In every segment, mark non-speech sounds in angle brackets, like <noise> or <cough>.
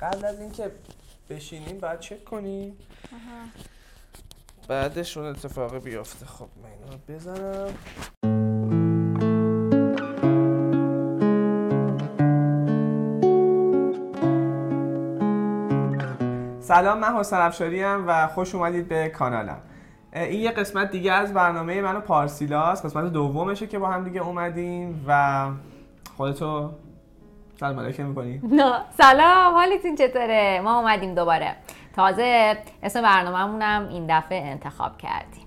قبل از اینکه بشینیم باید چک کنیم. بعدش اون اتفاق بیفته. خب من اینو رو بزنم سلام من حسن افشاری و خوش اومدید به کانالم. این یه قسمت دیگه از برنامه من و پارسیلاس قسمت دومشه که با هم دیگه اومدیم و خودتو سلام علیکم می‌کنی؟ نه. سلام حالتون چطوره؟ ما اومدیم دوباره. تازه اسم برنامه‌مونم این دفعه انتخاب کردیم.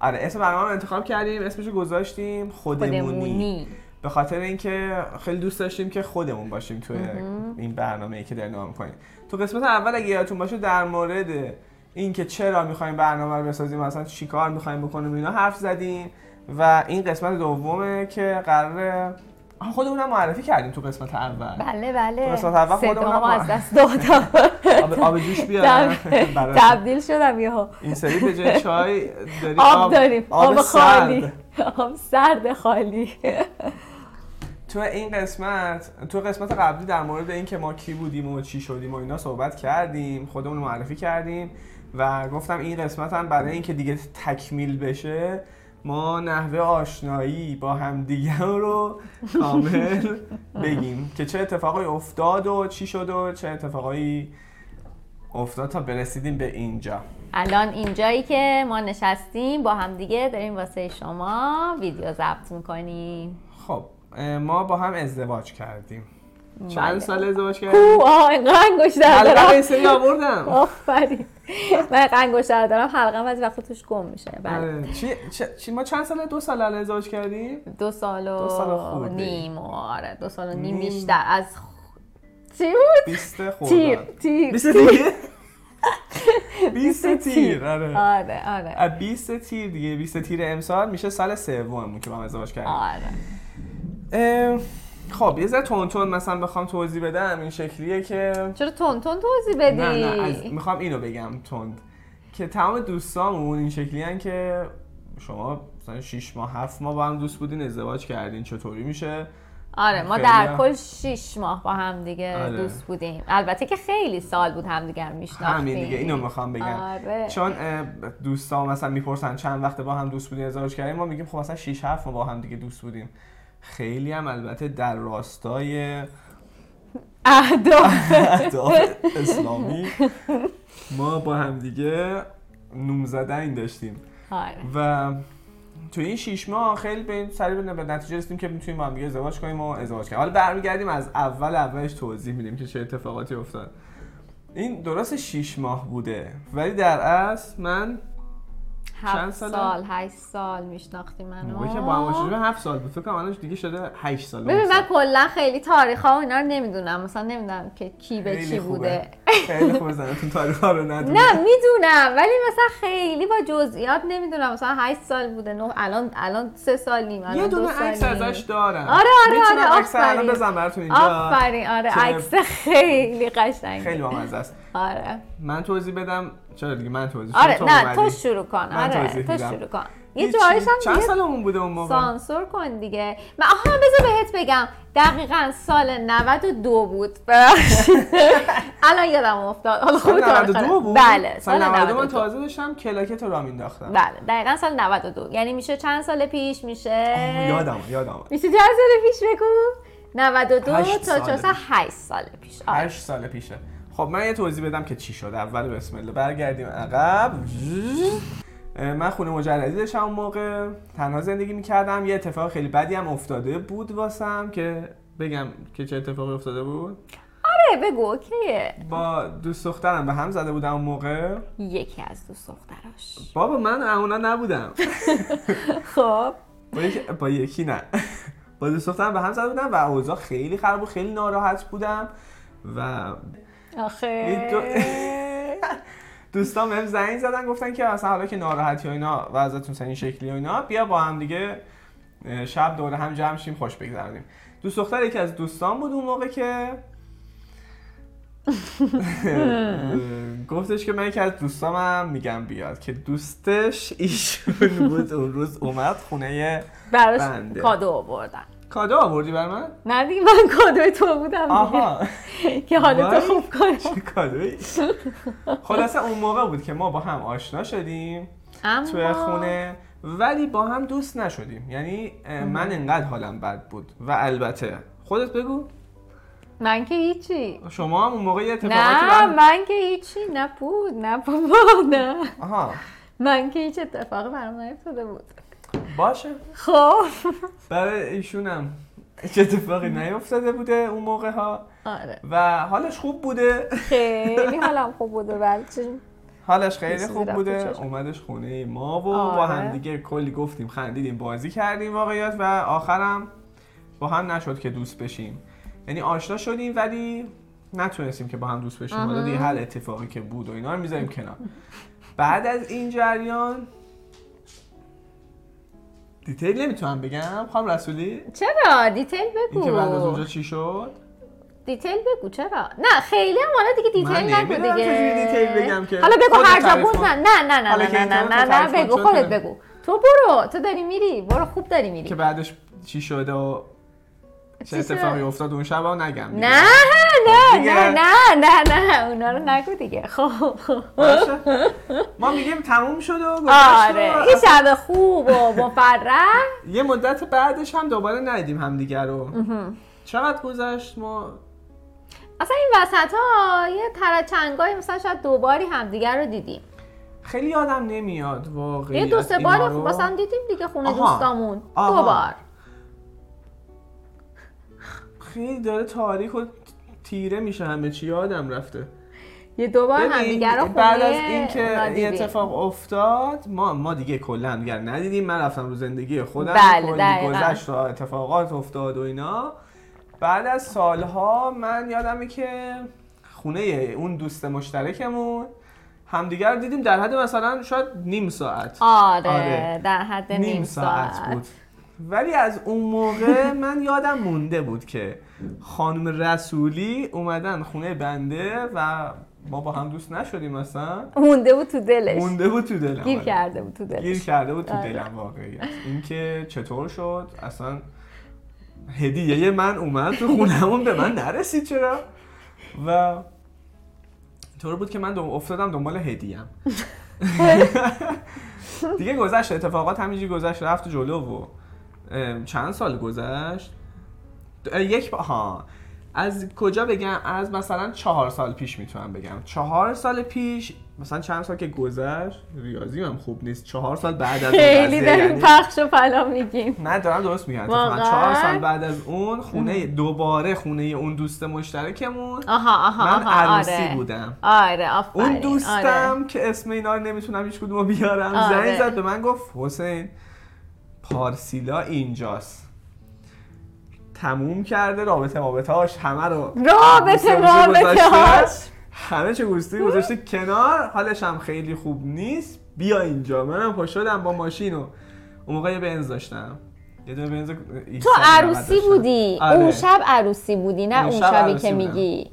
آره اسم برنامه رو انتخاب کردیم اسمشو گذاشتیم خودمونی, خودمونی. به خاطر اینکه خیلی دوست داشتیم که خودمون باشیم توی این برنامه ای که داریم نام کنیم تو قسمت اول اگه یادتون باشه در مورد اینکه چرا می‌خوایم برنامه رو بسازیم مثلا چیکار می‌خوایم بکنیم اینا حرف زدیم. و این قسمت دومه که قراره آها، خودمون هم معرفی کردیم تو قسمت اول. بله بله. قسمت اول خودمون صدامو هم- از دست دادم آب, جوش بیارم. تبدیل شدم یهو. این سری به جای چای داریم آب داریم. آب. خالی. آب سرد خالی. تو این قسمت تو قسمت قبلی در مورد اینکه ما کی بودیم و چی شدیم و اینا صحبت کردیم. خودمون معرفی کردیم. و گفتم این قسمت هم برای اینکه دیگه تکمیل بشه ما نحوه آشنایی با هم دیگه رو کامل <laughs> بگیم که چه اتفاقایی افتاد و چی شد و چه اتفاقایی افتاد تا برسیدیم به اینجا. الان اینجایی که ما نشستیم با هم دیگه داریم واسه شما ویدیو ضبط می‌کنیم. خب ما با هم ازدواج کردیم. چند بله. سال ازدواج کردیم؟ او آه اینقدر انگشتر حلقه دارم این سری آوردم. آفرین. من اینقدر انگشتر دارم حلقم از وقت توش گم میشه. بله. آره. چی, چی, ما چند ساله دو سال ازدواج کردیم؟ دو سال و دو سال. نیم آره دو سال و نیم. بیشتر. از چی بود؟ 20 تیر خرداد تیر؟ 20 تیر 20 تیر آره. آره آره. از 20 تیر دیگه. 20 تیر امسال میشه سال سوممون که با هم ازدواج کردیم. آره. خب یه ذره تون تون مثلا بخوام توضیح بدم این شکلیه که چرا تون تون توضیح بدی؟ نه نه از می‌خوام اینو بگم تند که تمام دوستامون این شکلی که شما مثلا 6 ماه 7 ماه با هم دوست بودین ازدواج کردین چطوری میشه آره ما در کل 6 ماه با هم دیگه آره. دوست بودیم البته که خیلی سال بود هم دیگه میشناختیم همین دیگه اینو می‌خوام بگم آره. چون اه، دوستان مثلا می‌پرسن چند وقت با هم دوست بودین ازدواج کردیم ما میگیم خب مثلا 6 7 ما با هم دیگه دوست بودیم خیلی هم البته در راستای اهداف. اسلامی. ما با هم دیگه نوم زدن داشتیم. آره. و تو این شیش ماه خیلی به این سریع به نتیجه رسیدیم که می‌تونیم با هم دیگه ازدواج کنیم و ازدواج کنیم حالا برمیگردیم از اول اولش توضیح میدیم که چه اتفاقاتی افتاد. این درست شیش ماه بوده. ولی در اصل من هفت ساله؟ سال هشت سال میشناختیم منو. موقعی که با هم هفت سال بود. فکر کنم الانش دیگه شده هشت سال ببین من سال. کلا خیلی تاریخ ها و اینا رو نمی‌دونم. مثلا نمی‌دونم که کی به خوبه. بوده. خیلی خوبه زنتون تاریخ ها رو ندونی. نه می‌دونم. ولی مثلا خیلی با جزئیات نمی‌دونم. مثلا 8 سال بوده نه الان الان سه سالیم الان یه دو دونه عکس. ازش دارم. آره، آره، آره، عکس الان. بزنم براتون اینجا. آفرین آره عکس خیلی قشنگه. خیلی بامزه است. آره. من توضیح بدم چرا دیگه من توضیح آره نه. تو شروع کن. آره تو. شروع کن. یه. جایش هم چند دیگه سالمون بوده اون موقع؟ سانسور کن دیگه. من آها بذار بهت بگم. دقیقا سال 92 بود. <laughs> الان یادم افتاد. حالا سال خودت 92 بود؟ بله سال سال 92 من 92 تازه داشتم کلاکت رو مینداختم بله دقیقا سال 92 یعنی میشه چند سال پیش؟ میشه یادم یادم میشه چند سال پیش بگو؟ 92 هشت تا سال چه پیش. 8 سال پیش. آره. 8 سال پیشه. خب من یه توضیح بدم که چی شد. اول بسم الله برگردیم عقب. من خونه مجردی داشتم اون موقع. تنها زندگی می‌کردم. یه اتفاق خیلی بدی هم افتاده بود واسم که بگم که چه اتفاقی افتاده بود. آره بگو اوکیه با دوست دخترم به هم زده بودم اون موقع. یکی از دوست دختراش. بابا من اونا نبودم. <laughs> خب. با, یک... با یکی نه. <laughs> با دوست دخترم به هم زده بودم و اوضاع خیلی خراب بود خیلی ناراحت بودم و آخه. <laughs> دو... <laughs> دوستان بهم زنگ زدن گفتن که اصلا حالا که ناراحتی و اینا وضعتون مثلا این شکلی و اینا بیا با هم دیگه شب دور هم جمع شیم خوش بگذرونیم. دوست دختر یکی از دوستان بود اون موقع که <laughs> گفتش که من یکی از دوستامم میگم بیاد که دوستش ایشون بود اون روز اومد خونه براش. کادو آوردن. کادو آوردی بر من؟ نه دیگه من کادوی تو بودم آها. که حالتو وای. خوب کنم چه کادویی؟ خلاصه اون موقع بود که ما با هم آشنا شدیم اما توی خونه ولی با هم دوست نشدیم. یعنی من انقدر حالم بد بود. و البته خودت بگو. من که هیچی. شما هم اون موقع یه اتفاقاتی نه من که هیچی. نه بود نه بابا نه. آها. من که هیچ اتفاقی برام نیفتاده بود. باشه. خب. برای ایشونم هیچ اتفاقی نیفتاده بوده اون موقع ها. آره. و حالش خوب بوده. خیلی <laughs> حالم خوب بود و بلکه حالش خیلی خوب بوده. اومدش خونه ما و با آره. هم دیگه کلی گفتیم خندیدیم بازی کردیم واقعیت و آخرم با هم نشد که دوست بشیم. یعنی آشنا شدیم ولی نتونستیم که با هم دوست بشیم. حالا دیگه هر اتفاقی که بود و اینا رو می‌ذاریم کنار. بعد از این جریان detail نمی‌تونم بگم. خانم رسولی؟ چرا؟ detail بگو. اینکه بعد از اونجا چی شد؟ detail بگو چرا؟ نه خیلی هم حالا دیگه detail نگو دیگه. detail بگم که. حالا بگو هر جا بود. نه نه نه نه نه نه نه بگو خودت بگو. تو برو تو داری میری برو خوب داری میری. که بعدش چی شده و چه؟ اتفاقی افتاد اون شب نگم دیگه. نه نه دیگه. نه نه نه نه اونا رو نگو دیگه خب خب. ما میگیم تموم شد و آره یه شب خوب و مفرح یه مدت بعدش هم دوباره ندیدیم همدیگه رو چقدر گذشت ما اصلا این وسط ها یه ترچنگایی مثلا شاید دوباری همدیگر رو دیدیم خیلی یادم نمیاد واقعا یه دو سه باری مثلا دیدیم دیگه خونه. دوستامون. دوبار خیلی داره تاریخ و تیره میشه همه چی یادم رفته یه دوبار ببین، همدیگر رو خونه بعد از اینکه این. اتفاق افتاد ما ما دیگه کلا هم دیگر ندیدیم من رفتم رو زندگی خودم بله،. گذشت و اتفاقات افتاد و اینا بعد از سالها من یادمه که خونه اون دوست مشترکمون همدیگر رو دیدیم در حد مثلا شاید نیم ساعت آره, آره. در حد نیم, ساعت, بود ولی از اون موقع <laughs> من یادم مونده بود که خانم رسولی اومدن خونه بنده و ما با هم دوست نشدیم مثلا مونده بود تو دلش. مونده بود تو دلم گیر آره. کرده بود تو دلش. گیر کرده بود تو آره. دلم واقعیت اینکه چطور شد؟ اصلا هدیه من اومد تو خونمون به من نرسید چرا؟ و طور بود که من دو افتادم دنبال هدیم <laughs> <laughs> دیگه گذشت اتفاقات همینجوری گذشت رفت جلو و چند سال گذشت؟ یک. ها. از کجا بگم؟ از مثلا چهار سال پیش می‌تونم بگم. چهار سال پیش مثلا چند سال که گذشت؟ ریاضی هم خوب نیست. چهار سال بعد از خیلی داریم یعنی- پخش و پلا میگیم. نه دارم درست میگم؟ چهار سال بعد از اون خونه دوباره خونه اون دوست مشترکمون. آها آها من آها. عروسی آره. بودم. آره آفرین. اون دوستم آره. که اسم اینا رو نمی‌تونم هیچ کدومو بیارم آره. زنگ زد به من گفت حسین پارسیلا اینجاست. تموم کرده رابطه رابطهاش همه رو رابطه گذاشته. هاش همه چه گوستی گذاشته کنار. حالش هم خیلی خوب نیست. بیا اینجا. منم پا شدم با ماشین و اون موقع یه بنز داشتم. یه دونه بنز تو عروسی بودی؟ آره. اون شب عروسی بودی نه اون اون شب شبی که. میگی؟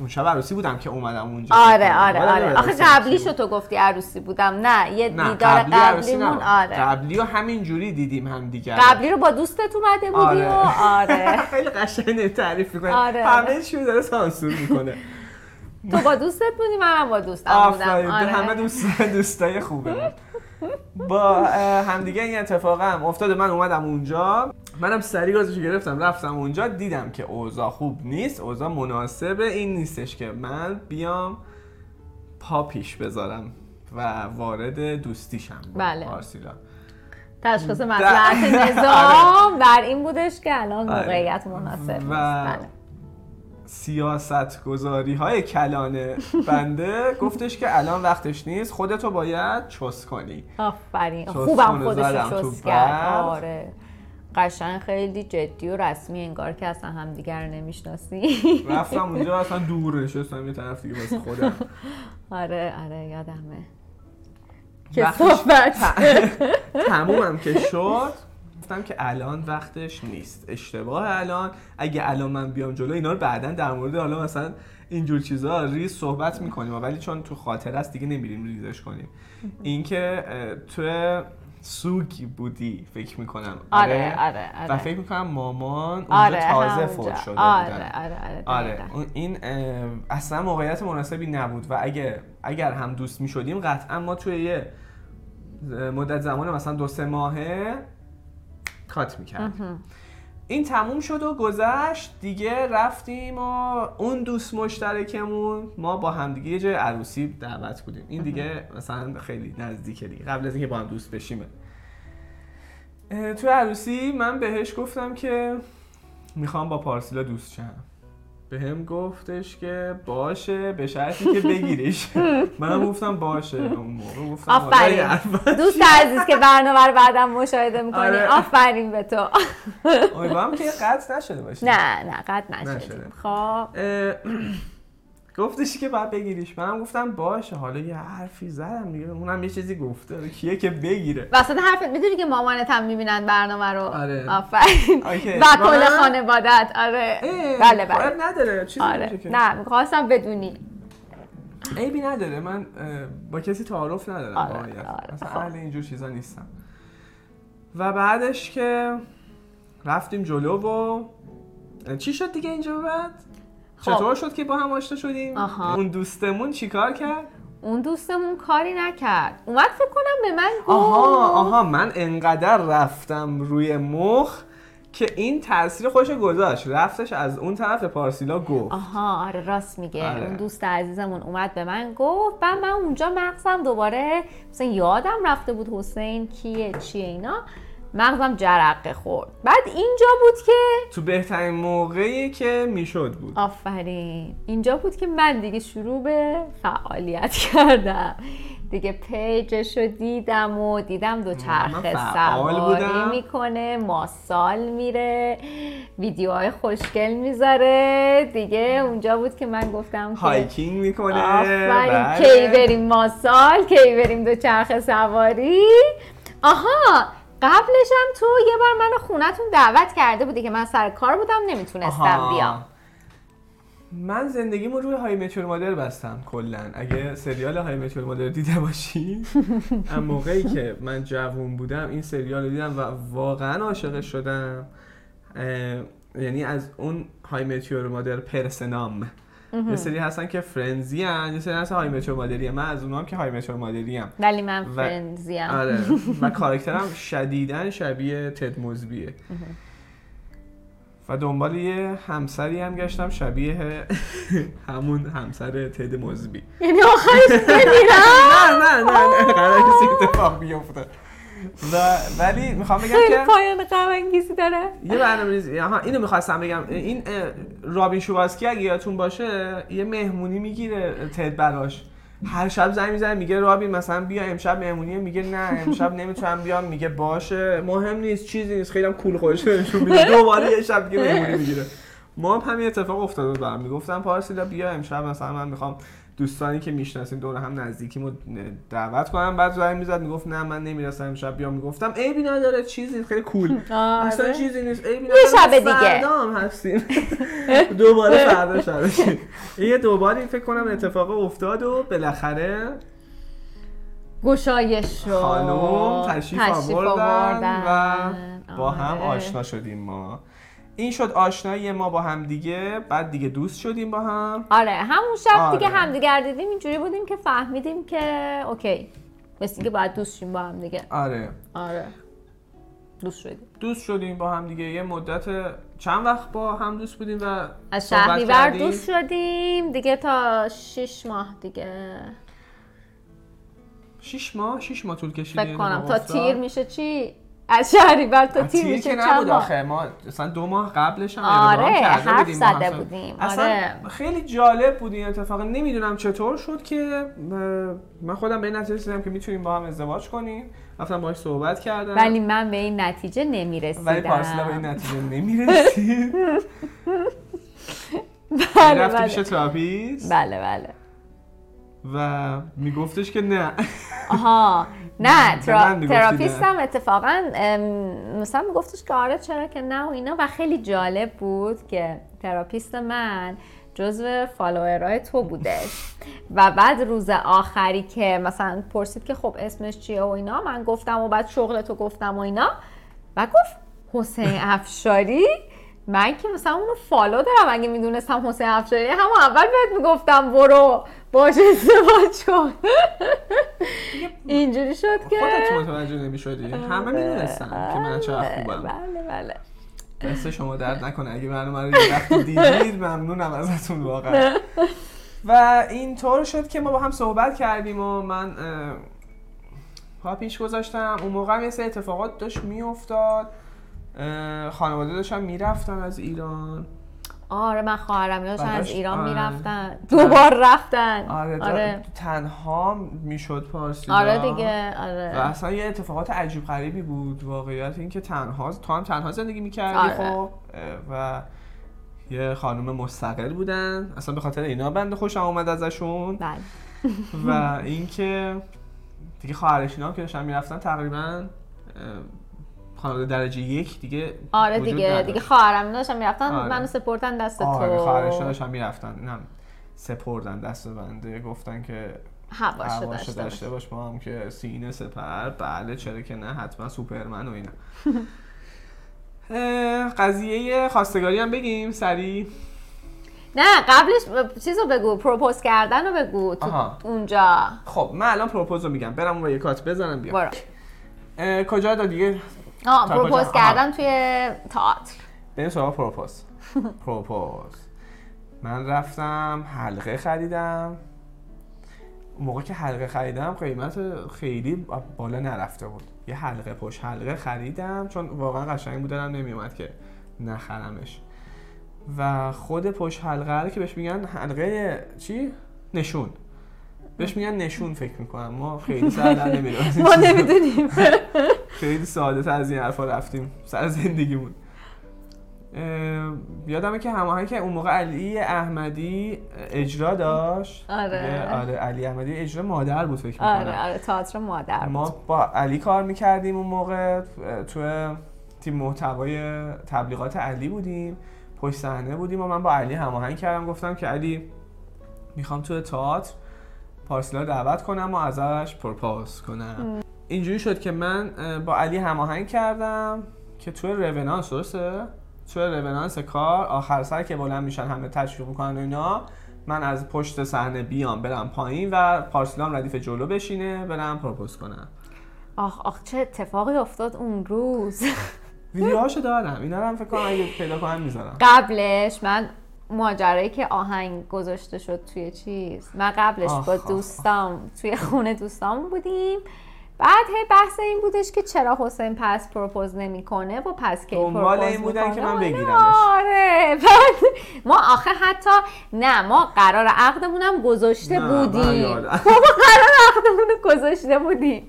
اون شب عروسی بودم که اومدم اونجا آره آره آره، آره آخه قبلیشو بود. تو گفتی عروسی بودم نه یه نه دیدار قبلی نبود. آره قبلی رو همین جوری دیدیم هم دیگر قبلی رو با دوستت اومده بودی آره. و آره <laughs> خیلی قشنگ تعریف می‌کنه آره. همه چی رو داره سانسور می‌کنه تو با دوستت بودی منم با دوستم بودم آره. همه دوست دوستای خوبه. با همدیگه این اتفاق هم افتاد من اومدم اونجا منم سری گازشو گرفتم رفتم اونجا دیدم که اوضاع خوب نیست اوضاع مناسب این نیستش که من بیام پا پیش بذارم و وارد دوستیشم بله. پارسیلا تشخیص مسئلت <laughs> نظام بر این بودش که الان آره. موقعیت مناسب و بله. سیاست گذاری های کلان بنده گفتش که الان وقتش نیست خودتو باید چس کنی آفرین خوبم خودش چست کرد. آره قشنگ خیلی جدی و رسمی انگار که اصلا همدیگر نمی‌شناسی. رفتم اونجا اصلا دور نشستم یه طرف دیگه واسه خودم. آره آره یادمه. که صحبت. تمومم که شد. گفتم که الان وقتش نیست. اشتباه الان. اگه الان من بیام جلو اینا رو بعدا در مورد حالا مثلا اینجور چیزا ریز صحبت می‌کنیم. ولی چون تو خاطر است دیگه نمیریم ریزش کنیم. اینکه تو سوگ بودی فکر می‌کنم. آره آره؟ و آره. فکر می‌کنم مامان اونجا آره تازه. فوت شده آره بودن. آره آره آره. اون- این اصلا موقعیت مناسبی نبود و اگر اگر هم دوست می شدیم قطعا ما توی یه مدت زمان مثلا دو سه ماهه کات می کردیم این تموم شد و گذشت. دیگه رفتیم و اون دوست مشترکمون ما با هم دیگه یه جای عروسی دعوت بودیم. این دیگه <laughs> مثلا خیلی نزدیکه دیگه قبل از اینکه با هم دوست بشیم. تو عروسی من بهش گفتم که می‌خوام با پارسیلا دوست شم. به هم گفتش که باشه به شرطی که بگیریش <laughs> منم گفتم باشه اون موقع گفتم آره، آفرین. دوست عزیز که برنامه رو بعدم مشاهده می‌کنی آره. آفرین به تو امیدوارم که قطع نشده باشه نه نه قد نشده. خب گفتش که بعد بگیریش. منم گفتم باشه حالا یه حرفی زدم دیگه. اونم یه چیزی گفته. کیه که بگیره؟ وسط حرفت می‌دونی که مامانت هم می‌بینن برنامه رو؟ آره. آفرین. و کل؟ خانوادت. آره. اه، بله خب بله نداره. چیزی آره. که. نه می‌خواستم بدونی. عیبی نداره. من با کسی تعارف ندارم آره،. آره، مثلا خب. اهل اینجور چیزا نیستم. و بعدش که رفتیم جلو و چی شد دیگه اینجا بعد؟ خب. چطور شد که با هم آشنا شدیم؟ آها. اون دوستمون چیکار کرد؟ اون دوستمون کاری نکرد. اومد فکر کنم به من گفت. آها آها من انقدر رفتم روی مخ که این تاثیر خوش گذاشت. رفتش از اون طرف پارسیلا گفت. آها آره راست میگه. آره. اون دوست عزیزمون اومد به من گفت. بعد من اونجا مغزم دوباره مثلا یادم رفته بود حسین کیه چیه اینا. مغزم جرقه خورد. بعد اینجا بود که تو بهترین موقعی که می‌شد بود. آفرین. اینجا بود که من دیگه شروع به فعالیت کردم. دیگه پیجش رو دیدم و دیدم دو چرخ فعال سواری. می‌کنه ماسال میره ویدیوهای خوشگل می‌ذاره. دیگه اونجا بود که من گفتم hiking می‌کنه. آفرین بله. کی بریم ماسال کی بریم دو چرخ سواری؟ آها قبلش هم تو یه بار منو خونتون دعوت کرده بودی که من سر کار بودم نمی‌تونستم. بیام. من زندگیمو روی How I Met Your Mother بستم کلا. اگه سریال How I Met Your Mother دیده باشی <laughs> اما موقعی که من جوون بودم این سریال رو دیدم و واقعا عاشق شدم. یعنی از اون های میچور مادر پرسنام یه سری هستن که فرنزی هن یه سری هستن های میچور مادری من از اونام که های میچور مادری ولی من و- فرنزیم آره. <laughs> و کاراکترم شدیدن شبیه تد موزبیه. و دنبال یه همسری هم گشتم شبیه همون همسر تد موزبی. یعنی آخرش بمیرم نه نه نه نه قرار کسی اتفاق بیفته. و ولی می‌خوام بگم که پایان غم انگیزی داره. یه برنامه ریزی آها اینو می‌خواستم بگم. این رابین شوباسکی اگه یادتون باشه یه مهمونی می‌گیره تد براش. هر شب زنگ می‌زنه میگه رابین مثلا بیا امشب مهمونیه میگه نه امشب نمی‌تونم بیام. میگه باشه. مهم نیست چیزی نیست. خیلی هم کول خودش نشون میده. <laughs> دوباره یه شب دیگه مهمونی می‌گیره. ما هم همین اتفاق افتاده بود برام. می‌گفتم پارسیلا بیا امشب. مثلا من می‌خوام دوستانی که می‌شناسیم دور هم نزدیکیمو دعوت کنم بعد زنگ می‌زد می‌گفت نه من نمی‌رسم. امشب بیام می‌گفتم عیبی نداره چیزی خیلی کول <laughs> اصلا آره. چیزی نیست. عیبی یه نداره شب دیگه. هم هستیم. <laughs> دوباره فردا شب یه دوباره فکر کنم اتفاق افتاد و بالاخره گشایش شد خانم تشریف آوردن و با هم. آشنا شدیم ما. این شد آشنایی ما با هم دیگه بعد دیگه دوست شدیم با هم. آره همون شب آره. دیگه همدیگر دیدیم اینجوری بودیم که فهمیدیم که اوکی مثل اینکه باید دوست شیم با هم دیگه. آره. آره. دوست شدیم. دوست شدیم با هم دیگه. یه مدت چند وقت با هم دوست بودیم و از شهریور. دوست شدیم دیگه تا شش ماه دیگه. شیش ماه؟ شیش ماه طول کشید فکر کنم. تا. تیر میشه چی؟ از شهریور تا تیر میشه که چند نبود آخه ما مثلا دو ماه قبلش هم آره، حرف زده. بودیم، اصلا آره. خیلی جالب بود این اتفاق. نمی‌دونم چطور شد که من خودم به این نتیجه رسیدم که می‌تونیم با هم ازدواج کنیم. رفتم باهاش صحبت کردم. ولی من به این نتیجه نمی‌رسیدم. ولی پارسلا به این نتیجه نمی‌رسید. <laughs> بله رفتی پیش بله تراپیست؟ بله بله. و میگفتش که نه. آها. نه ترا... نه. therapist م اتفاقا مثلا میگفتش که آره چرا که نه و اینا. و خیلی جالب بود که therapist من جزو follower ای تو بودش. و بعد روز آخری که مثلا پرسید که خب اسمش چیه و اینا من گفتم و بعد شغل تو گفتم و اینا. و گفت حسین افشاری من که مثلا اونو follow دارم. اگه می‌دونستم حسین افشاری همون اول بهت می‌گفتم برو باش ازدواج کن. اینجوری شد که خودت متوجه نمی‌شدی؟ همه می‌دونستن که من چقدر خوبم. بله بله. دست شما درد نکنه. اگه برنامه رو یه وقتی دیدید ممنونم ازتون واقعا. و اینطور شد که ما با هم صحبت کردیم و من پا پیش گذاشتم. اون موقع هم یه سری اتفاقات داشت میافتاد. خانواده داشتن می‌رفتن از ایران. آره من خواهرم داشتن از ایران آره. می‌رفتن. دوبار رفتن. آره, آره. تنها می‌شد پارسی آره دیگه و آره اصلا یه اتفاقات عجیب غریبی بود واقعیت اینکه تنها تو هم تنها زندگی می‌کردی آره. خب؟ و یه خانم مستقل بودن. اصلا به خاطر اینا بنده خوشم اومد ازشون. بله. و اینکه دیگه خواهرش اینا هم که داشتن می‌رفتن تقریبا خانواده درجه یک دیگه آره دیگه نداشت. دیگه خواهرم داشتن می‌رفتن آره. منو سپردن دست آره تو. خواهرش اینا داشتن می‌رفتن. اینم سپردن دست بنده. گفتن که هواشو داشته داشته باش. ما هم که سینه سپر. بله چرا که نه حتما سوپرمن و اینا. <laughs> قضیه خواستگاری هم بگیم سریع. نه قبلش چیزو بگو propose کردن رو بگو تو آها. اونجا. خب من الان پروپوز رو میگم. برم اون رو یه cut بزنم بیام. کجا داد دیگه آه تا propose؟ کردن توی تئاتر. بریم سراغ propose. <laughs> propose. من رفتم حلقه خریدم. موقع که حلقه خریدم قیمت خیلی بالا نرفته بود. یه حلقه پشت حلقه خریدم چون واقعا قشنگ بود دلم نمیومد که نخرمش. و خود پشت حلقه رو که بهش میگن حلقه چی؟ نشون. بهش میگن نشون فکر می‌کنم. ما خیلی سر در نمی‌ریم. <laughs> ما نمی‌دونیم. <laughs> خیلی ساده تر از این حرفا رفتیم. سر زندگیمون. یادمه که هماهنگ که اون موقع علی احمدی اجرا داشت. آره. آره علی احمدی اجرا مادر بود فکر می‌کنم. آره آره تئاتر مادر بود. ما با علی کار می‌کردیم اون موقع. تو تیم محتوای تبلیغات علی بودیم. پشت صحنه بودیم و من با علی هماهنگ کردم. گفتم که علی می‌خوام تو تئاتر پارسلا دعوت کنم و ازش پرپاز کنم. اینجوری شد که من با علی هماهنگ کردم که تو رونانس درسته؟ تو رونانس کار آخر سر که بلند میشن همه تشویق می‌کنن و اینا من از پشت صحنه بیام برم پایین و پارسلام ردیف جلو بشینه برم پروپوز کنم. آخ آخ چه اتفاقی افتاد اون روز؟ <laughs> ویدیوهاشو دارم اینا رو هم فکر کنم اگه پیدا کنم می‌ذارم. قبلش من ماجرایی که آهنگ گذاشته شد توی چیز. من قبلش آخ، با دوستام توی خونه دوستام بودیم. بعد هی بحث این بودش که چرا حسین پس پروپوز نمی‌کنه و پس کی پروپوز این بودن که من اینا. بگیرمش. آره بعد ما آخه حتی نه ما قرار عقدمونم گذاشته نه، من بودیم. <laughs> ما قرار عقدمون گذاشته بودیم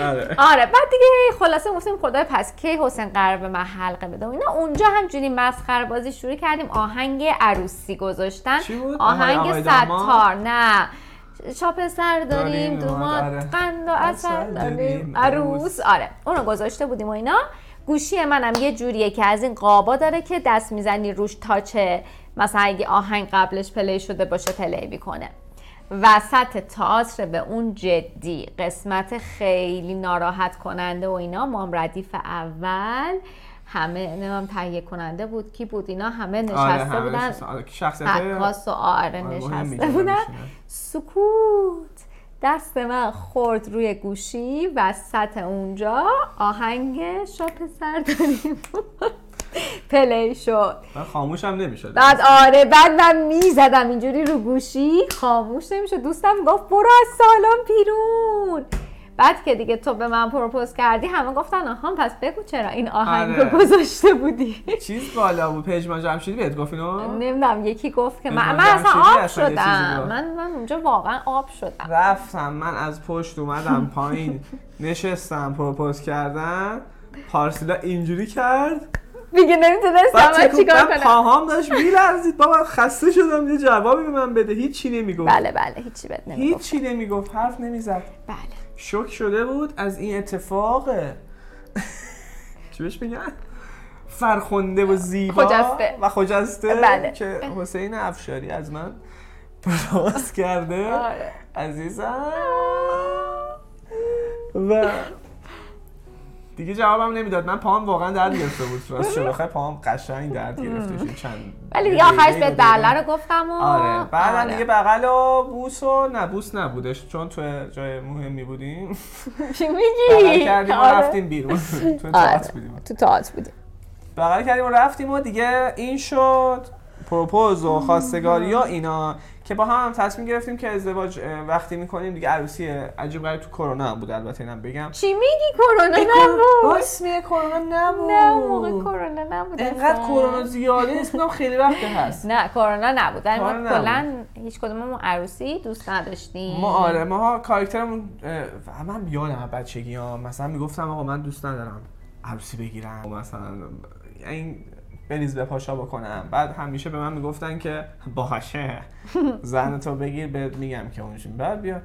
آره آره بعد دیگه خلاصه گفتیم خدای پس کی حسین قرار به من حلقه بده و اینا اونجا همجوری مسخره بازی شروع کردیم آهنگ عروسی گذاشتن؟ آهنگ؟ ستار نه شاه پسر داریم دوماد آره. قند و اصل عسل داریم عروس. آره اونو گذاشته بودیم و اینا. گوشی منم یه جوریه که از این قابا داره که دست می‌زنی روش touch ه مثلا اگه آهنگ قبلش play شده باشه play می‌کنه. وسط تئاتر به اون جدی قسمت خیلی ناراحت کننده و اینا. ما هم ردیف اول. همه نمیم تهیه کننده بود کی بود اینا همه نشسته آره همه بودن. نشستن. آره، شخصیت عکاس و آره نشسته بودن. سکوت. دست من خورد روی گوشی وسط اونجا. آهنگ شاه پسر داریم play شد. من خاموشم نمی‌شد. بعد آره بعد من می‌زدم اینجوری رو گوشی. خاموش نمی‌شد. دوستم گفت برو از سالن بیرون. بعد که دیگه تو به من propose کردی همه گفتن آها پس بگو چرا این آهنگ آره. رو گذاشته بودی؟ چیز بالا بود پژمان جمشیدی بهت گفت اینو؟ نمی‌دونم یکی گفت که من, من اصلا آب شدم. من من اونجا واقعا آب شدم. رفتم من از پشت اومدم <laughs> پایین نشستم پروپوز کردن پارسیلا اینجوری کرد. دیگه نمی‌تونستم من چیکار کنم پاهام داشت میلرزید. بابا خسته شدم یه جوابی به من بده. هیچی نمی‌گفت. بله بله هیچی بهت نمی‌گفت. هیچی نمی‌گفت حرف نمی‌زد. بله. شوک شده بود از این اتفاق چی بهش میگن فرخنده و زیبا خجسته. و خجسته بله. که حسین افشاری از من پراز کرده آره. عزیزم و دیگه جوابم نمی‌داد. من پاهم واقعا درد گرفته بود. <laughs> راست شد. بخوای پاهم قشنگ درد گرفته شد چند ولی دیگه یه آخرش به رو بله رو گفتم و آره. بعدا آره. دیگه بغل و بوس و نه بوس نبودش. چون تو جای مهمی بودیم. <laughs> چی بغل میگی؟ کردیم آره. رفتیم بیرون. <laughs> تو آره. تئاتر بودیم. تو تئاتر بودیم. بغل کردیم و رفتیم و دیگه این شد. پروپوز و خواستگاری و اینا. که با هم, هم تصمیم گرفتیم که ازدواج وقتی می‌کنیم دیگه عروسی عجیب غریب تو کرونا هم بود البته اینم بگم. چی میگی؟ کرونا نبود. میگه کرونا نبود. نه موقع کرونا نبود انقدر. کرونا زیاده نیست میگم خیلی وقت هست. نه کرونا نبود. در مورد کلا هیچ کدوممون عروسی دوست نداشتیم. ما آره ماها کاراکترمون اه، من یادم از بچگی ها مثلا می‌گفتم آقا من دوست ندارم عروسی بگیرم. مثلا این بریز به پاشا بکنم. بعد همیشه به من می‌گفتن که باشه. <laughs> زن تو بگیر بهت میگم که اونجون بعد بیا.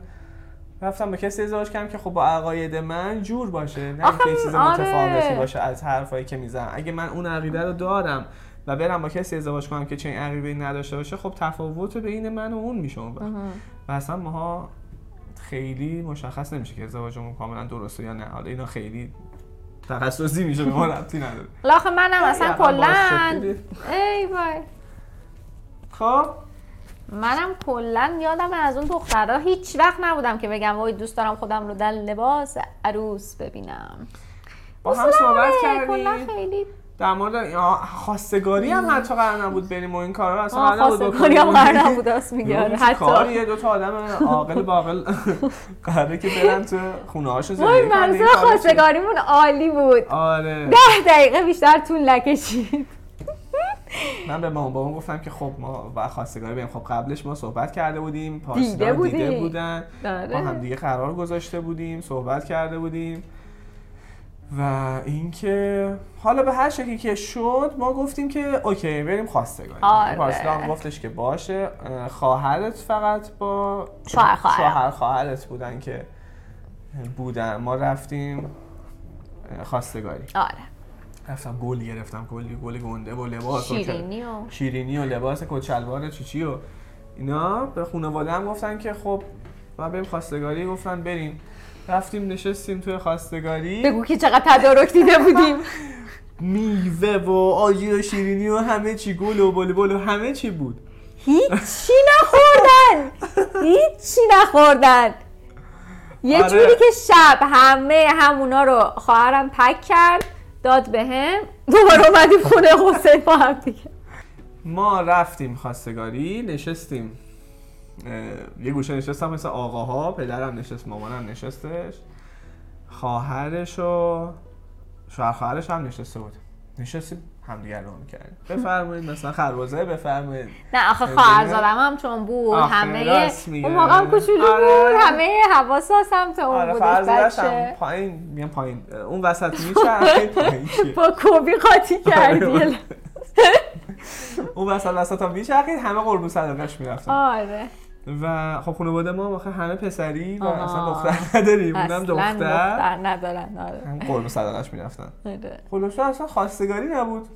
رفتم به کسی ازدواج کردم که خب با عقاید من جور باشه. نه اینکه چیز آره. متفاوتی باشه از حرفایی که می‌زنم. اگه من اون عقیده رو دارم و برم با کسی ازدواج کنم که چنین عقیده نداشته باشه خب تفاوت بین من و اون میشه. و اصلا ماها خیلی مشخص نمیشه که ازدواجمون کاملا درسته یا نه. حالا اینا خیلی تخصصی میشه به ما ربطی نداره. لاخه منم اصلا کلا. ای وای. خب؟ منم کلا یادم از اون دخترها هیچ وقت نبودم که بگم وای دوست دارم خودم رو در لباس عروس ببینم. با هم صحبت آره، کردیم. خیلی در مورد خواستگاری هم حتی قرار نبود بریم و این کارا رو اصلا قرار نبود خواستگاری هم. قرار نبود راست میگه آره، اون چه حتی کاریه دو تا آدم عاقل <laughs> باقل <laughs> قراره که برن تو خونه هاشون زندگی کنن. منظور؟ خواستگاریمون عالی بود آره ده دقیقه بیشتر طول نکشید <laughs> من به مامان بابام گفتم که خب ما و خواستگاری بریم خب قبلش ما صحبت کرده بودیم پارسینا دیده دیده. بودن آره. با هم دیگه قرار گذاشته بودیم صحبت کرده بودیم و اینکه حالا به هر شکلی که شد ما گفتیم که اوکی بریم خواستگاری. آره. هم گفتش که باشه. اه، خواهرت فقط با شوهر خواهرم. شوهر خواهرت بودن که بودن. ما رفتیم خواستگاری. آره. رفتم گل گرفتم. کلی گل گنده و لباس و شیرینی و شیرینی و لباس کچلوار چیچی و اینا. به خانواده هم گفتن که خب ما بریم خواستگاری. گفتن بریم. رفتیم نشستیم توی خواستگاری. بگو که چقدر تدارک دیده بودیم. <laughs> میوه و آجیل و شیرینی و همه چی گل و بلبل و همه چی بود. هیچی <laughs> نخوردن. هیچی نخوردن. یه آره. جوری که شب همه همونا رو خواهرم پک کرد داد به هم. دوباره اومدیم خونه حسین با هم دیگه. ما رفتیم خواستگاری نشستیم. یه گوشه نشستم مثل آقاها پدرم نشست مامانم نشستش خواهرش و شوهر خواهرش هم نشسته بود نشستیم همدیگر رو می‌کردیم بفرمایید مثلا خربازه بفرمایید نه آخه دیگه. خواهر زادم هم چون بود همه. اون موقع هم کوچولو آره. بود همه حواسا سمت اون آره بودش بچه پایین میگم پایین اون وسط چیه؟ <laughs> با کوبی قاطی کردی آره. <laughs> اون وسط وسط هم میچرخید همه قربون صدقش می‌رفتن آره و خب خانواده ما آخه همه پسری و آها. اصلا دختر نداریم اونم اصلا دختر دختر. ندارن آره. هم قربون صدقش می‌رفتن. خلاصه اصلا خواستگاری نبود.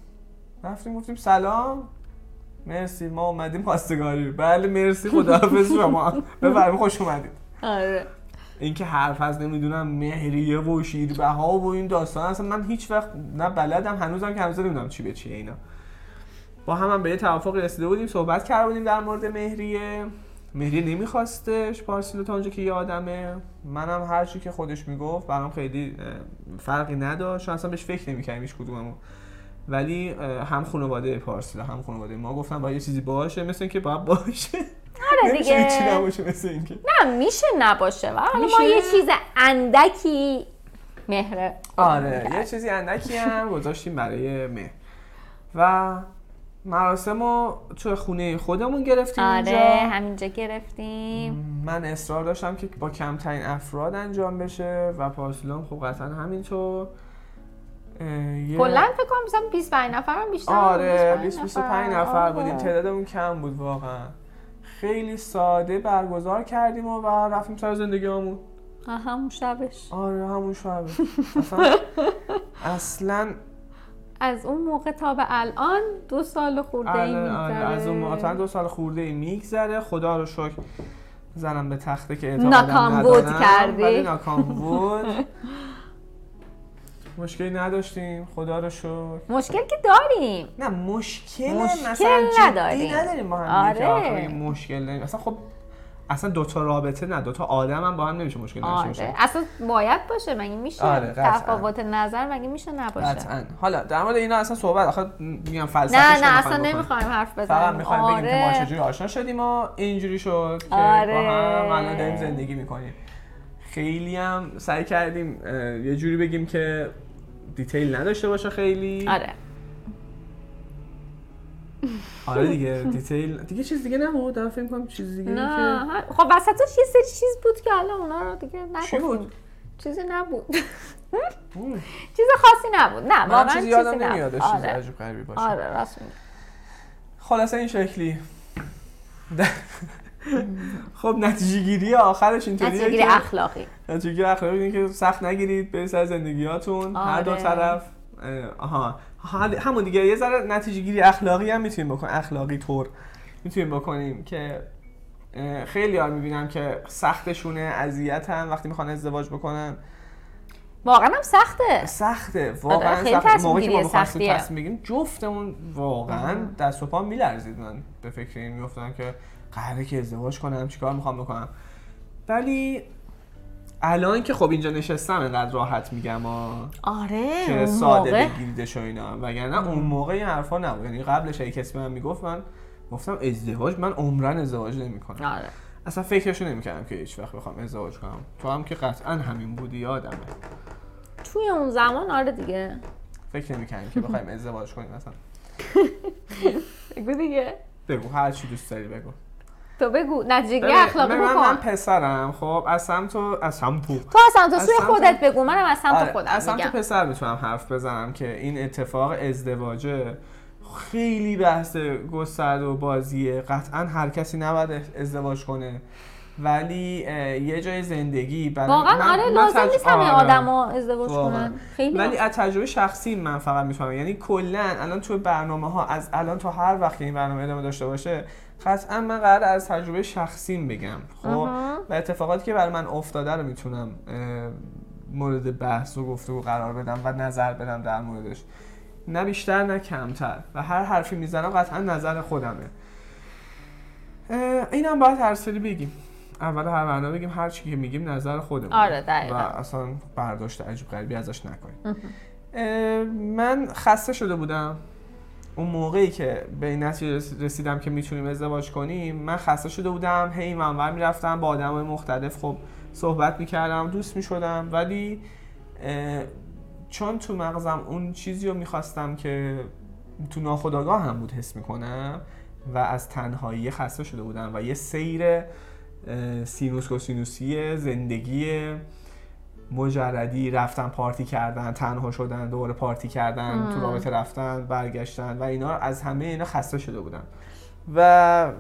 رفتیم گفتیم سلام. مرسی ما اومدیم خواستگاری. بله مرسی خداحافظ شما. <laughs> بفرمایید خوش اومدید. آره. اینکه حرف از نمی‌دونم مهریه و شیربها و این داستان اصلا من هیچ وقت نه بلدم هنوزم که هنوز نمی‌دونم چی به چیه اینا. با هم, هم به یه توافق رسیده بودیم صحبت کرده بودیم در مورد مهریه. مهریه نمیخواستش پارسیلو تا اونجا که یادمه منم هر چی که خودش می‌گفت برام خیلی فرقی نداشت. اصلا بهش فکر نمی‌کردیم هیچ کدوممون ولی هم خانواده پارسیلا هم خانواده ما گفتن باید یه چیزی باشه مثل اینکه باید باشه. آره دیگه. هیچی نباشه مثل اینکه. نه میشه نباشه. و ما. یه چیز اندکی مهره آره یه چیزی اندکی هم گذاشتیم برای مه و مراسم رو توی خونه خودمون گرفتیم آره اینجا. همینجا گرفتیم. من اصرار داشتم که با کمترین افراد انجام بشه و پارسیلام خب قطعا همینطور. کلا فکر کنم مثلا 25 نفر هم بیشتر آره 25 20 25 نفر. آره. بودیم. تعدادمون کم بود واقعا. خیلی ساده برگزار کردیم و, و رفتیم سر زندگیمون همون شبش. آره همون شبه <laughs> اصلا اصلا از اون موقع تا به الان دو سال خورده ای آره، میگذره. از اون موقع تا دو سال خورده ای میگذره. خدا رو شکر زنم به تخته که اعتقادم ناکام بود کردی. ناکام <laughs> بود. مشکلی نداشتیم. خدا رو شکر. مشکل که داریم. نه مشکل, مشکل مثلا نداریم. نداریم با هم آره. مشکل داریم. اصلا خب اصلا دوتا رابطه نه دوتا آدم هم با هم نمیشه مشکل داشته باشه. آره اصلا باید باشه مگه میشه آره،. تفاوت نظر مگه میشه نباشه؟ قطعا. حالا در مورد اینا اصلا صحبت آخه میگم فلسفه نه نه اصلا نمی‌خوایم حرف بزنیم. فقط می‌خوایم بگیم که ما آره. چجوری آشنا شدیم و اینجوری شد که آره. با هم الان داریم زندگی می‌کنیم. خیلی هم سعی کردیم یه جوری بگیم که دیتیل نداشته باشه خیلی. آره. آره دیگه دیتیل دیگه چیز دیگه نبود دارم فکر کنم چیز دیگه نه که خب وسطش یه سری چیز بود که الان اونا رو دیگه چی بود؟ نگفتیم چیزی نبود. چیز خاصی نبود نه من واقعا چیزی یادم نبود. نمیادش چیز آره. عجیب غریبی باشه آره راست میگی خلاصه این شکلی <laughs> <laughs> خب نتیجه گیری آخرش اینطوریه نتیجه گیری اخلاقی نتیجه گیری اخلاقی اینه که سخت نگیرید برید سر زندگیاتون هر دو آره. طرف آها همون دیگه یه ذره نتیجه گیری اخلاقی هم می‌تونیم بکنیم اخلاقی طور می‌تونیم بکنیم که خیلی ها می‌بینم که سختشونه اذیت هم وقتی می‌خوان ازدواج بکنن. واقعا هم سخته. سخته واقعا آره، خیلی سخته. تصمیم موقعی که ما. تصمیم بگیریم جفتمون واقعا دست و پا میلرزید. من به فکر این میفتم که قراره که ازدواج کنم چیکار می‌خوام بکنم. ولی الان که خب اینجا نشستم انقدر راحت میگم ها آره که ساده موقع. بگیریدش و اینا. وگرنه اون موقع این حرفا نبود. یعنی قبلش اگه کسی من می‌گفت من گفتم ازدواج من عمرن ازدواج نمی‌کنم. آره. اصلا فکرشو نمی‌کردم که هیچ وقت بخوام ازدواج کنم. تو هم که قطعا همین بودی یادمه. توی اون زمان آره دیگه. فکر نمی‌کردیم که بخوایم ازدواج کنیم مثلا <laughs> بگو دیگه. بگو هر چی دوست داری بگو. تو بگو نتیجه گیری ببین، اخلاقی من, من بکن. پسرم خب؟ از سمت و از سمت تو تو از سوی سمت- خودت بگو منم از سمت آره، خودم از سمت پسر می‌تونم حرف بزنم که این اتفاق ازدواجه خیلی بحث گسترده و بازیه. قطعا هر کسی نباید ازدواج کنه. ولی یه جای زندگی برای واقعا من- آره لازم تج- نیست همه آره. آدما ازدواج واقعا. کنن. خیلی ولی از تجربه شخصی من فقط می‌فهمم یعنی کلا الان تو برنامه ها از الان تا هر وقت این برنامه ادامه داشته باشه قطعا من قرار از تجربه شخصیم بگم. خب. و اتفاقاتی که برای من افتاده رو می‌تونم مورد بحث و گفتگو قرار بدم و نظر بدم در موردش. نه بیشتر نه کمتر. و هر حرفی می‌زنم قطعا نظر خودمه. اینم باید هر سری بگیم. اول هر برنامه بگیم هر چی که میگیم نظر خودمون. آره، دقیقاً. و اصلا برداشت عجیب غریبی ازش نکنیم. من خسته شده بودم. اون موقعی که به نتیجه رس- رسیدم که می‌تونیم ازدواج کنیم من خسته شده بودم هی منور می‌رفتم با آدم مختلف خب صحبت می‌کردم دوست می‌شدم ولی چون تو مغزم اون چیزی رو می‌خواستم که تو ناخودآگاه هم بود حس می‌کنم و از تنهایی خسته شده بودم و یه سیر سینوس و سینوسی زندگی مجردی رفتن پارتی کردن تنها شدن دوباره پارتی کردن تو رابطه رفتن برگشتن و اینا از همه اینا خسته شده بودم. و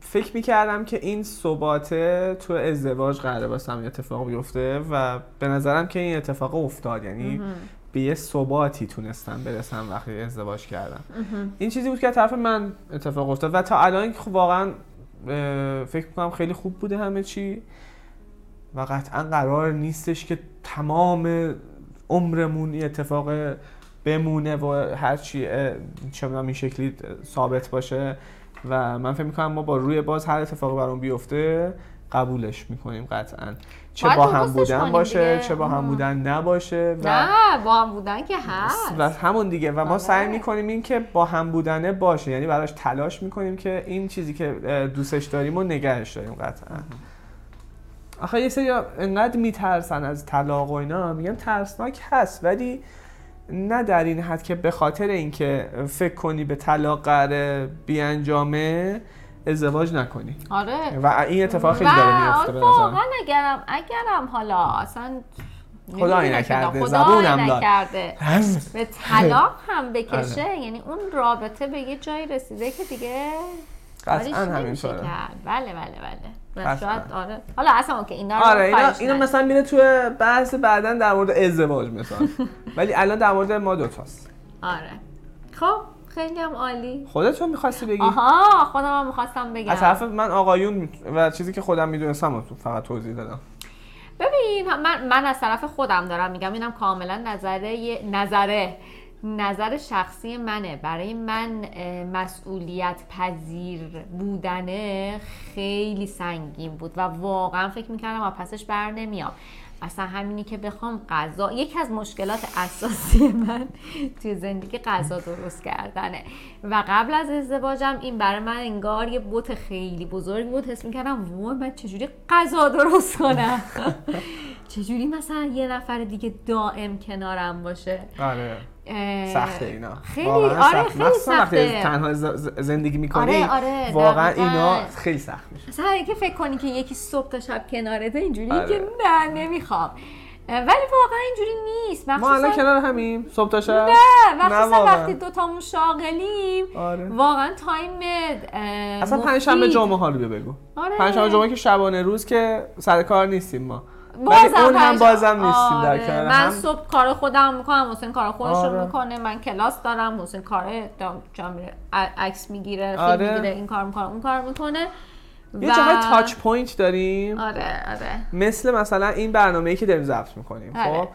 فکر می‌کردم که این ثباته تو ازدواج قراره واسم اتفاق بیفته و به نظرم که این اتفاق افتاد. یعنی به یه ثباتی تونستم برسم وقتی ازدواج کردم. این چیزی بود که طرف من اتفاق افتاد و تا الان خب واقعا فکر می‌کنم خیلی خوب بوده همه چی. و قطعا قرار نیستش که تمام عمرمون این اتفاق بمونه و هرچی اه، چه این شکلی ثابت باشه. و من فکر می‌کنم ما با روی باز هر اتفاقی برام بیفته قبولش می‌کنیم قطعا. چه با هم بودن باشه دیگه. چه با هم. بودن نباشه و نه با هم بودن که هست. و همون دیگه. و ما آره. سعی می‌کنیم این که با هم بودنه باشه. یعنی براش تلاش می‌کنیم که این چیزی که دوستش داریم و نگهش داریم قطعا. آخه یه سری انقدر میترسن از طلاق و اینا میگم ترسناک هست ولی نه در این حد که به خاطر اینکه فکر کنی به طلاق قراره بیانجامه ازدواج نکنی. آره. و این اتفاق خیلی داره میفته به واقعا اگرم اگرم حالا اصلا خدایی نکرده، زبونم. نکرده. به طلاق هم <laughs> بکشه یعنی اون رابطه به یه جایی رسیده که دیگه قطعا همینطوره. بله بله بله. شاید آره. حالا اصلا اوکی اینا رو آره اینا, اینا. مثلا میره توی بحث بعدا در مورد ازدواج مثلا. <laughs> ولی الان در مورد ما دوتاست. آره. خب خیلی هم عالی. خودتون می‌خواستی بگی؟ آها خودم هم می‌خواستم بگم. از طرف من آقایون و چیزی که خودم می‌دونستم تو فقط توضیح دادم. ببین من, من از طرف خودم دارم میگم اینم کاملا نظره نظره نظر شخصی منه. برای من مسئولیت پذیر بودنه خیلی سنگین بود و واقعا فکر می‌کردم از پسش بر نمیام. اصلا همینی که بخوام غذا یکی از مشکلات اساسی من توی زندگی غذا درست کردنه. و قبل از ازدواجم این برای من انگار یه بوت خیلی بزرگی بود. حس می‌کردم وای من چجوری غذا درست کنم؟ چجوری مثلا یه نفر دیگه دائم کنارم باشه آره سخته اینا خیلی آره سخت. خیلی مخصوصاً وقتی سخته تنها زندگی می‌کنی آره، آره، واقعا. اینا خیلی سخت میشه مثلا اگه فکر کنی که یکی صبح تا شب کنارته اینجوری آره. که نه نمی‌خوام ولی واقعا اینجوری نیست ما الان مخصوصا کنار همیم صبح تا شب نه مخصوصا واقعاً. وقتی دوتامون شاغلیم آره واقعا تایم اصلا مفید. پنجشنبه جمعه ها رو بگو آره. پنجشنبه جمعه که شبانه روز که سر کار نیستیم ما بازم اون هم بازم نیستیم در آره. کنار من هم صبح کار خودم می‌کنم حسین کار خودش رو آره. می‌کنه من کلاس دارم حسین کار دام- جا میره عکس می‌گیره فیلم آره. می‌گیره این کار می‌کنه اون کار می‌کنه یه جاهای touch point داریم آره آره مثل مثلا این برنامه‌ای که داریم ضبط می‌کنیم آره. خب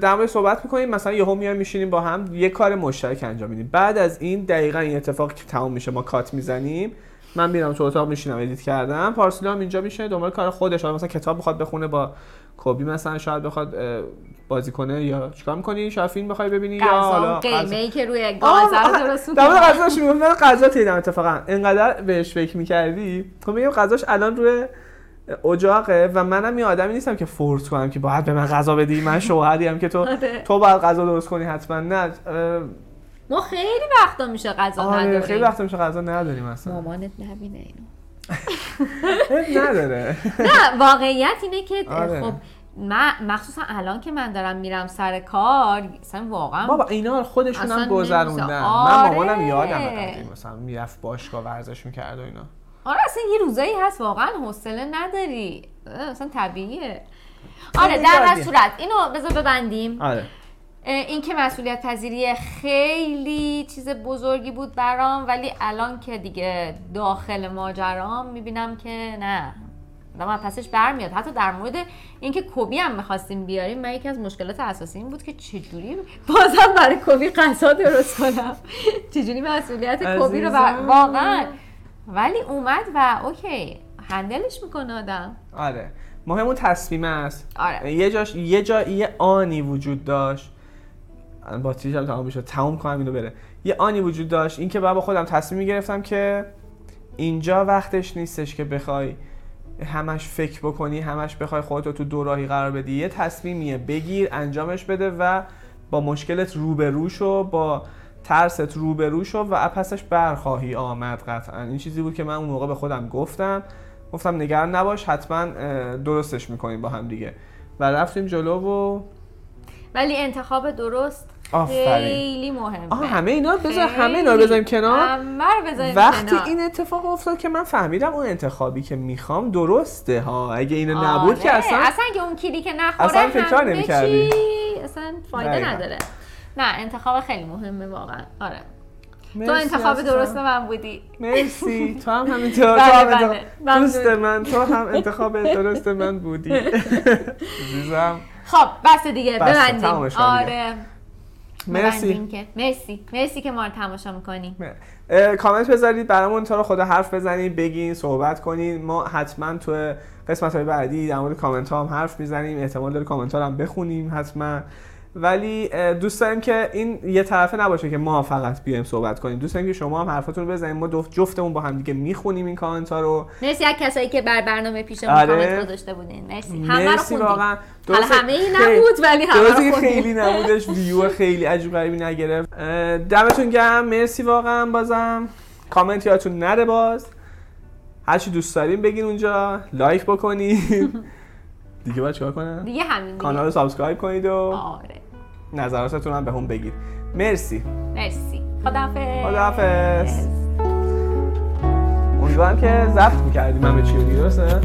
در مورد صحبت می‌کنیم مثلا یهو میایم میشینیم با هم یه کار مشترک انجام میدیم بعد از این دقیقا این اتفاق که تمام میشه ما cut می‌زنیم من میرم تو اتاق میشینم edit کردم. پارسیلا هم اینجا میشه دنبال کار خودش. حالا مثلا کتاب بخواد بخونه با کوبی مثلا شاید بخواد بازی کنه یا چیکار می‌کنی؟ شاید فیلم بخوای ببینی یا حالا. قیمه که روی رو درست در می‌کنه غذاش میگم من غذا تیدم اتفاقا. انقدر بهش فکر می‌کردی. خب میگم غذاش الان روی اجاقه و منم یه آدمی نیستم که فورس کنم که باید به من غذا بدی. من شوهری هم که تو <laughs> آره. تو باید غذا درست کنی حتما نه. ما خیلی وقتا میشه غذا آره نداریم. خیلی وقت میشه غذا نداریم اصلا. مامانت نبینه اینو. عیب نداره. نه واقعیت اینه که آره. خب من مخصوصا الان که من دارم میرم سر کار اصلا واقعا بابا اینا خودشون هم گذروندن. من آره. مامانم یادم مثلا می‌رفت باشگاه ورزش می‌کرد و اینا. آره اصلا یه روزایی هست واقعا حوصله نداری. اصلا طبیعیه. آره در هر. صورت. اینو بذار ببندیم. آره. این که مسئولیت پذیری خیلی چیز بزرگی بود برام ولی الان که دیگه داخل ماجرام می‌بینم که نه. از پسش برمیاد. حتی در مورد اینکه کوبی هم می‌خواستیم بیاریم من یکی از مشکلات اساسی این بود که چجوری بازم برای کوبی غذا درست کنم. <laughs> چجوری مسئولیت کوبی رو بر... واقعا. ولی اومد و اوکی هندلش می‌کنه آدم. آره. مهم اون تصمیم است. آره. یه جاش یه جا یه آنی وجود داشت. باتریش هم تمام میشه تمام کنم اینو بره. یه آنی وجود داشت. این که بعد با خودم تصمیم می‌گرفتم که اینجا وقتش نیستش که بخوای همش فکر بکنی همش بخوای خودتو تو دو راهی قرار بدی. یه تصمیمیه. بگیر انجامش بده و با مشکلت روبرو شو با ترست روبرو شو و پسش برخواهی آمد قطعا. این چیزی بود که من اون موقع به خودم گفتم. گفتم نگران نباش حتما درستش می‌کنیم با هم دیگه. و رفتیم جلو و ولی انتخاب درست آفرین. خیلی مهمه آها همه اینا بذار. همه اینا رو بذاریم کنار همه رو بذاریم وقتی کنار. این اتفاق افتاد که من فهمیدم اون انتخابی که می‌خوام درسته ها اگه اینو آره. نبود که اصلا اصلا که اون کلیک نخوره اصلا فکر نمی‌کردی. چی اصلا فایده. نداره نه انتخاب خیلی مهمه واقعا آره تو انتخاب. درست من بودی مرسی <laughs> تو هم همینطور بله، تو هم بله. دوست من تو هم انتخاب درست من بودی <laughs> عزیزم خب بس دیگه ببندیم. آره مرسی. که. مرسی. مرسی که ما رو تماشا می‌کنی. اه، کامنت بذارید برامون تا رو خدا حرف بزنید بگین صحبت کنین. ما حتما تو قسمت های بعدی در مورد کامنت ها هم حرف می‌زنیم. احتمال داره کامنت ها هم بخونیم حتما. ولی دوست داریم که این یه طرفه نباشه که ما فقط بیایم صحبت کنیم. دوست داریم که شما هم حرفاتون رو بزنیم. ما جفتمون با هم دیگه می‌خونیم این کامنت ها رو. مرسی از کسایی که بر برنامه پیشمون آره. کامنت گذاشته بودین. مرسی. همه رو خوندیم. واقعا. حالا همه ای خیلی- نبود ولی همه رو خوندیم. خیلی نبودش. ویو خیلی عجیب غریبی نگرفت. دمتون گرم. مرسی واقعا بازم. کامنت یادتون نره باز. هرچی دوست داریم بگین اونجا. like بکنید <laughs> دیگه باید چیکار کنم؟ دیگه همین کانال رو subscribe کنید و آره. نظراتتون هم بهم بگید. مرسی. مرسی. خداحافظ. خداحافظ. امیدوارم که ضبط می‌کردیم همه چی رو درسته؟